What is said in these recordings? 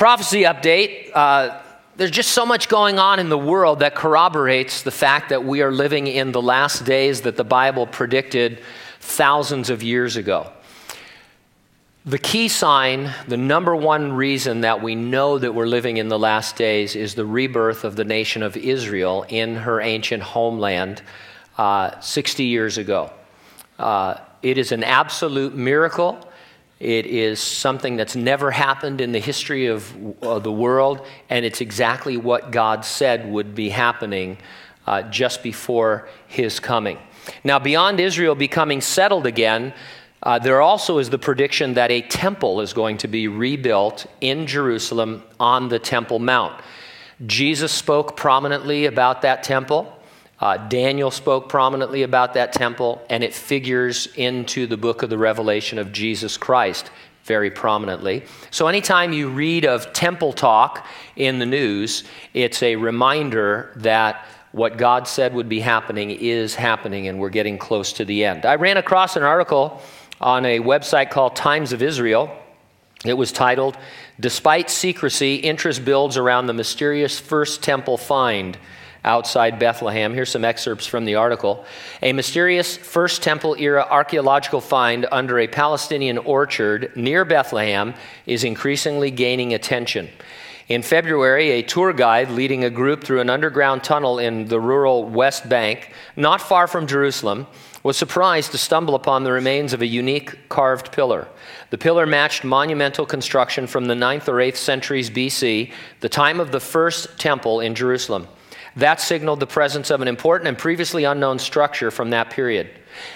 Prophecy update. Uh, there's just so much going on in the world that corroborates the fact that we are living in the last days that the Bible predicted thousands of years ago. The key sign, the number one reason that we know that we're living in the last days is the rebirth of the nation of Israel in her ancient homeland uh, 60 years ago. Uh, it is an absolute miracle. It is something that's never happened in the history of uh, the world, and it's exactly what God said would be happening uh, just before his coming. Now, beyond Israel becoming settled again, uh, there also is the prediction that a temple is going to be rebuilt in Jerusalem on the Temple Mount. Jesus spoke prominently about that temple. Uh, Daniel spoke prominently about that temple, and it figures into the book of the Revelation of Jesus Christ very prominently. So, anytime you read of temple talk in the news, it's a reminder that what God said would be happening is happening, and we're getting close to the end. I ran across an article on a website called Times of Israel. It was titled, Despite Secrecy, Interest Builds Around the Mysterious First Temple Find outside Bethlehem. Here's some excerpts from the article. A mysterious First Temple era archaeological find under a Palestinian orchard near Bethlehem is increasingly gaining attention. In February, a tour guide leading a group through an underground tunnel in the rural West Bank, not far from Jerusalem, was surprised to stumble upon the remains of a unique carved pillar. The pillar matched monumental construction from the 9th or 8th centuries BC, the time of the first temple in Jerusalem. That signaled the presence of an important and previously unknown structure from that period.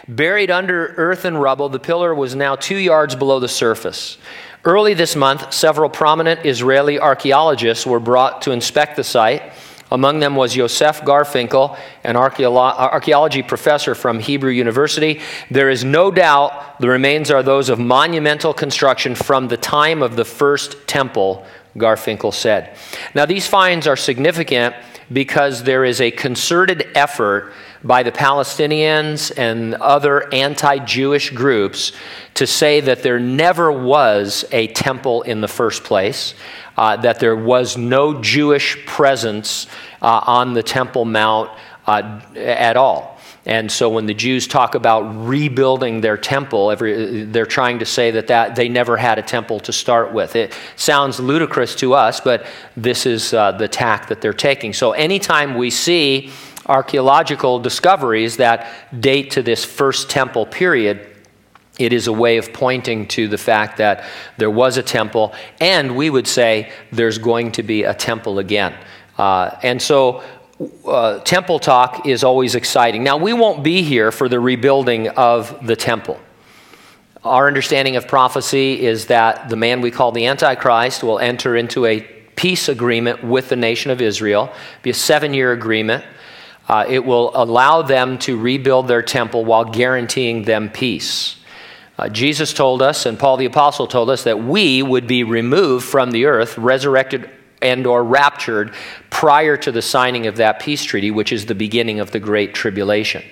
Buried under earth and rubble, the pillar was now two yards below the surface. Early this month, several prominent Israeli archaeologists were brought to inspect the site. Among them was Yosef Garfinkel, an archaeology professor from Hebrew University. There is no doubt the remains are those of monumental construction from the time of the first temple, Garfinkel said. Now, these finds are significant because there is a concerted effort by the Palestinians and other anti Jewish groups to say that there never was a temple in the first place, uh, that there was no Jewish presence uh, on the Temple Mount uh, at all. And so when the Jews talk about rebuilding their temple, every, they're trying to say that, that they never had a temple to start with. It sounds ludicrous to us, but this is uh, the tack that they're taking. So anytime we see archaeological discoveries that date to this first temple period, it is a way of pointing to the fact that there was a temple, and we would say there's going to be a temple again. Uh, and so uh, temple talk is always exciting. Now, we won't be here for the rebuilding of the temple. Our understanding of prophecy is that the man we call the Antichrist will enter into a peace agreement with the nation of Israel, be a seven year agreement. Uh, it will allow them to rebuild their temple while guaranteeing them peace. Uh, Jesus told us, and Paul the Apostle told us, that we would be removed from the earth, resurrected and or raptured prior to the signing of that peace treaty, which is the beginning of the Great Tribulation.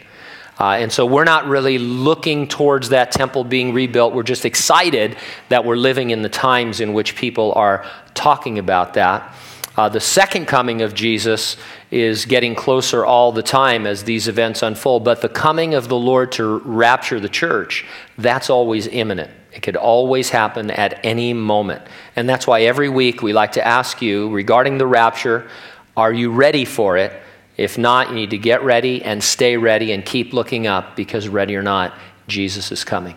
Uh, and so we're not really looking towards that temple being rebuilt. We're just excited that we're living in the times in which people are talking about that. Uh, the second coming of Jesus is getting closer all the time as these events unfold, but the coming of the Lord to rapture the church, that's always imminent. It could always happen at any moment. And that's why every week we like to ask you regarding the rapture are you ready for it? If not, you need to get ready and stay ready and keep looking up because, ready or not, Jesus is coming.